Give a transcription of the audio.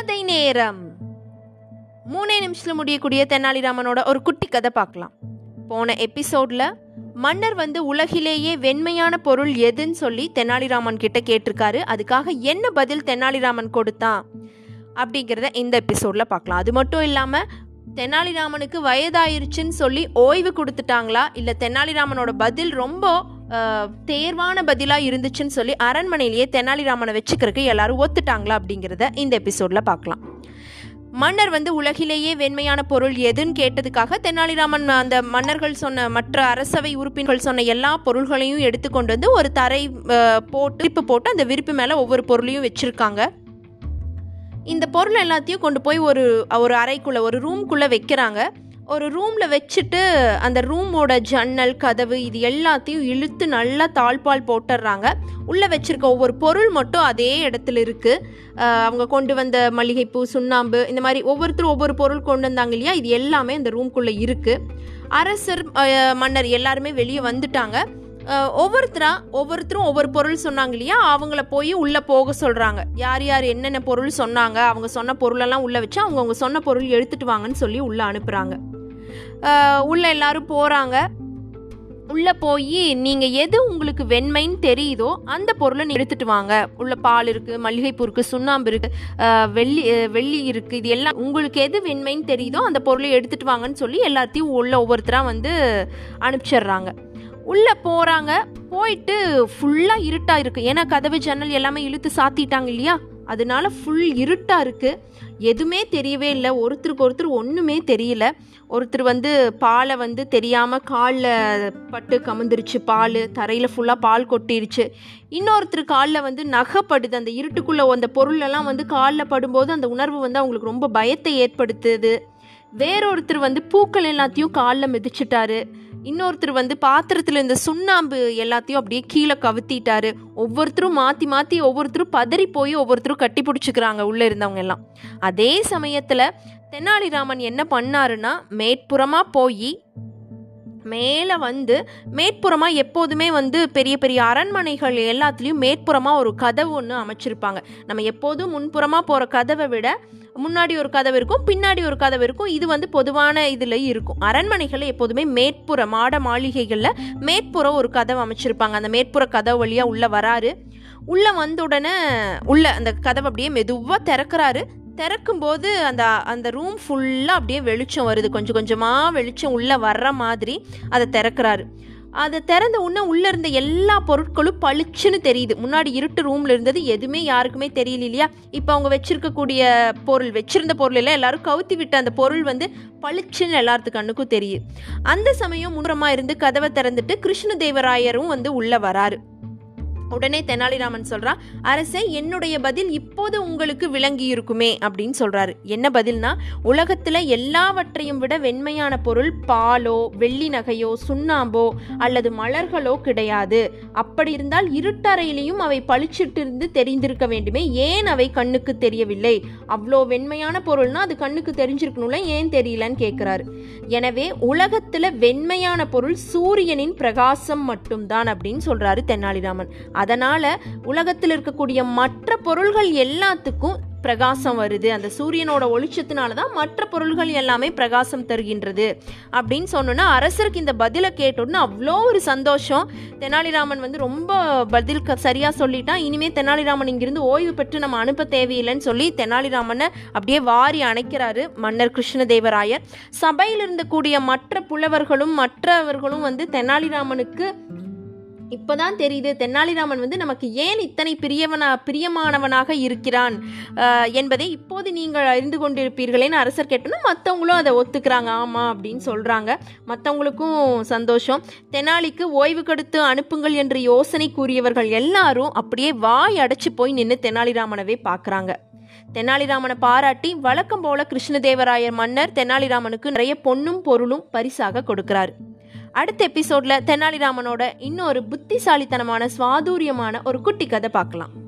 கதை நேரம். மூணே நிமிஷத்தில் முடியக்கூடிய தெனாலிராமனோட ஒரு குட்டி கதை பார்க்கலாம். போன எபிசோடில் மன்னர் வந்து உலகிலேயே வெண்மையான பொருள் எதுன்னு சொல்லி தெனாலிராமன் கிட்ட கேட்டிருக்காரு. அதுக்காக என்ன பதில் தெனாலிராமன் கொடுத்தான் அப்படிங்கிறத இந்த எபிசோடில் பார்க்கலாம். அது மட்டும் இல்லாமல் தெனாலிராமனுக்கு வயதாயிருச்சுன்னு சொல்லி ஓய்வு கொடுத்துட்டாங்களா? இல்லை தெனாலிராமனோட பதில் ரொம்ப தேர்வான பதிலாக இருந்துச்சுன்னு சொல்லி அரண்மனையிலேயே தெனாலிராமனை வச்சுக்கிறதுக்கு எல்லாரும் ஒத்துட்டாங்களா அப்படிங்கிறத இந்த எபிசோடில் பார்க்கலாம். மன்னர் வந்து உலகிலேயே வெண்மையான பொருள் எதுன்னு கேட்டதுக்காக தெனாலிராமன் அந்த மன்னர்கள் சொன்ன மற்ற அரசவை உறுப்பினர்கள் சொன்ன எல்லா பொருள்களையும் எடுத்துக்கொண்டு வந்து ஒரு தரை போட்டு விரிப்பு போட்டு அந்த விரிப்பு மேலே ஒவ்வொரு பொருளையும் வச்சுருக்காங்க. இந்த பொருள் எல்லாத்தையும் கொண்டு போய் ஒரு ஒரு அறைக்குள்ளே ஒரு ரூம்குள்ளே வைக்கிறாங்க. ஒரு ரூமில் வச்சுட்டு அந்த ரூமோட ஜன்னல் கதவு இது எல்லாத்தையும் இழுத்து நல்லா தாழ்பால் போட்டுடுறாங்க உள்ளே வச்சுருக்க ஒவ்வொரு பொருள் மட்டும் அதே இடத்துல இருக்குது அவங்க கொண்டு வந்த மல்லிகைப்பூ சுண்ணாம்பு இந்த மாதிரி ஒவ்வொருத்தரும் ஒவ்வொரு பொருள் கொண்டு வந்தாங்க இல்லையா? இது எல்லாமே அந்த ரூம்குள்ளே இருக்குது அரசர் மன்னர் எல்லாருமே வெளியே வந்துட்டாங்க. ஒவ்வொருத்தரா ஒவ்வொருத்தரும் ஒவ்வொரு பொருள் சொன்னாங்க இல்லையா? அவங்கள போய் உள்ளே போக சொல்கிறாங்க யார் யார் என்னென்ன பொருள் சொன்னாங்க? அவங்க சொன்ன பொருளெல்லாம் உள்ளே வச்சு அவங்க அவங்க சொன்ன பொருள் எடுத்துட்டு வாங்கன்னு சொல்லி உள்ளே அனுப்புகிறாங்க உள்ளே எல்லாரும் போகிறாங்க உள்ளே போய் நீங்கள் எது உங்களுக்கு வெண்மைன்னு தெரியுதோ அந்த பொருளை நீ எடுத்துட்டு வாங்க. உள்ள பால் இருக்குது மல்லிகைப்பூ இருக்குது சுண்ணாம்பு இருக்குது வெள்ளி வெள்ளி இருக்குது இது எல்லாம் உங்களுக்கு எது வெண்மைன்னு தெரியுதோ அந்த பொருளை எடுத்துட்டு வாங்கன்னு சொல்லி எல்லாத்தையும் உள்ள ஒவ்வொருத்தராக வந்து அனுப்பிச்சிடுறாங்க. உள்ளே போகிறாங்க போயிட்டு ஃபுல்லாக இருட்டாக இருக்குது ஏன்னா கதவு ஜன்னல் எல்லாமே இழுத்து சாத்திட்டாங்க இல்லையா? அதனால ஃபுல் இருட்டாக இருக்குது எதுவுமே தெரியவே இல்லை. ஒருத்தருக்கு ஒருத்தர் ஒன்றுமே தெரியல. ஒருத்தர் வந்து பாலை வந்து தெரியாமல் காலில் பட்டு கமுந்துருச்சு பால் தரையில் ஃபுல்லாக பால் கொட்டிருச்சு. இன்னொருத்தர் காலில் வந்து நகைப்படுது. அந்த இருட்டுக்குள்ளே அந்த பொருளெல்லாம் வந்து காலில் படும்போது அந்த உணர்வு வந்து அவங்களுக்கு ரொம்ப பயத்தை ஏற்படுத்துது. வேறொருத்தர் வந்து பூக்கள் எல்லாத்தையும் காலில் மிதிச்சிட்டாரு. இன்னொருத்தர் வந்து பாத்திரத்தில் இந்த சுண்ணாம்பு எல்லாத்தையும் அப்படியே கீழே கவுத்திட்டாரு. ஒவ்வொருத்தரும் மாற்றி மாற்றி ஒவ்வொருத்தரும் பதறி போய் ஒவ்வொருத்தரும் கட்டி பிடிச்சிக்கிறாங்க உள்ளே இருந்தவங்க எல்லாம். அதே சமயத்தில் தெனாலிராமன் என்ன பண்ணாருன்னா மேற்புறமாக போய் மேலே வந்து மேற்புறமாக எப்போதுமே வந்து பெரிய பெரிய அரண்மனைகள் எல்லாத்துலேயும் மேற்புறமாக ஒரு கதவு ஒன்று அமைச்சிருப்பாங்க. நம்ம எப்போதும் முன்புறமாக போகிற கதவை விட முன்னாடி ஒரு கதவு இருக்கும் பின்னாடி ஒரு கதவு இருக்கும். இது வந்து பொதுவான இதில் இருக்கும். அரண்மனைகளில் எப்போதுமே மேற்புற மாட மாளிகைகளில் மேற்புறம் ஒரு கதவு அமைச்சிருப்பாங்க. அந்த மேற்புற கதவு வழியாக உள்ளே வராரு. உள்ளே வந்த உடனே உள்ள அந்த கதவை அப்படியே மெதுவாக திறக்கிறாரு. திறக்கும்போது அந்த அந்த ரூம் ஃபுல்லாக அப்படியே வெளிச்சம் வருது. கொஞ்சம் கொஞ்சமாக வெளிச்சம் உள்ளே வர்ற மாதிரி அதை திறக்கிறாரு. அதை திறந்த உடனே உள்ளே இருந்த எல்லா பொருட்களும் பளிச்சுன்னு தெரியுது. முன்னாடி இருட்டு ரூமில் இருந்தது எதுவுமே யாருக்குமே தெரியல இல்லையா? இப்போ அவங்க வச்சுருக்கக்கூடிய பொருள் வச்சிருந்த பொருள் எல்லாம் எல்லாரும் கவுத்தி விட்ட அந்த பொருள் வந்து பளிச்சுன்னு எல்லாத்துக்கு கண்ணுக்கும் தெரியுது. அந்த சமயம் முன்னரமாக இருந்து கதவை திறந்துட்டு கிருஷ்ணதேவராயரும் வந்து உள்ளே வராரு. உடனே தெனாலிராமன் சொல்றான் அரசே என்னுடைய பதில் இப்போது உங்களுக்கு விளங்கி இருக்குமே அப்படின்னு சொல்றாரு. என்ன பதில்னா உலகத்துல எல்லாவற்றையும் விட வெண்மையான பொருள் பாலோ வெள்ளி நகையோ சுண்ணாம்போ அல்லது மலர்களோ கிடையாது. அப்படி இருந்தால் இருட்டறையிலையும் அவை பளிச்சிட்டு இருந்து தெரிந்திருக்க வேண்டுமே. ஏன் அவை கண்ணுக்கு தெரியவில்லை? அவ்வளோ வெண்மையான பொருள்னா அது கண்ணுக்கு தெரிஞ்சிருக்கணும்ல ஏன் தெரியலன்னு கேட்குறாரு எனவே உலகத்துல வெண்மையான பொருள் சூரியனின் பிரகாசம் மட்டும்தான் அப்படின்னு சொல்றாரு தெனாலிராமன். அதனால உலகத்தில் இருக்கக்கூடிய மற்ற பொருள்கள் எல்லாத்துக்கும் பிரகாசம் வருது. அந்த சூரியனோட ஒளிச்சத்தினால தான் மற்ற பொருள்கள் எல்லாமே பிரகாசம் தருகின்றது. அப்படின்னு சொன்னோன்னா அரசருக்கு இந்த பதிலை கேட்டோன்னு அவ்வளோ ஒரு சந்தோஷம். தெனாலிராமன் வந்து ரொம்ப பதில் க சரியாக சொல்லிட்டான் இனிமேல் தெனாலிராமன் இங்கிருந்து ஓய்வு பெற்று நம்ம அனுப்ப தேவையில்லைன்னு சொல்லி தெனாலிராமனை அப்படியே வாரி அணைக்கிறாரு மன்னர் கிருஷ்ணதேவராயர். சபையில் இருந்தக்கூடிய மற்ற புலவர்களும் மற்றவர்களும் வந்து தெனாலிராமனுக்கு இப்போதான் தெரியுது தெனாலிராமன் வந்து நமக்கு ஏன் இத்தனை பிரியவனா பிரியமானவனாக இருக்கிறான்? என்பதை இப்போது நீங்கள் அறிந்து கொண்டிருப்பீர்களேன்னு அரசர் கேட்டோன்னா மற்றவங்களும் அதை ஒத்துக்கிறாங்க. ஆமாம் அப்படின்னு சொல்கிறாங்க மற்றவங்களுக்கும் சந்தோஷம். தெனாலிக்கு ஓய்வு கொடுத்து அனுப்புங்கள் என்று யோசனை கூறியவர்கள் எல்லாரும் அப்படியே வாய் அடைச்சி போய் நின்று தெனாலிராமனவே பார்க்குறாங்க. தெனாலிராமனை பாராட்டி வழக்கம் போல கிருஷ்ணதேவராயர் மன்னர் தெனாலிராமனுக்கு நிறைய பொன்னும் பொருளும் பரிசாக கொடுக்கிறார். அடுத்த எபிசோட்ல தெனாலிராமனோட இன்னொரு புத்திசாலித்தனமான சுவாதூரியமான ஒரு குட்டி கதை பார்க்கலாம்.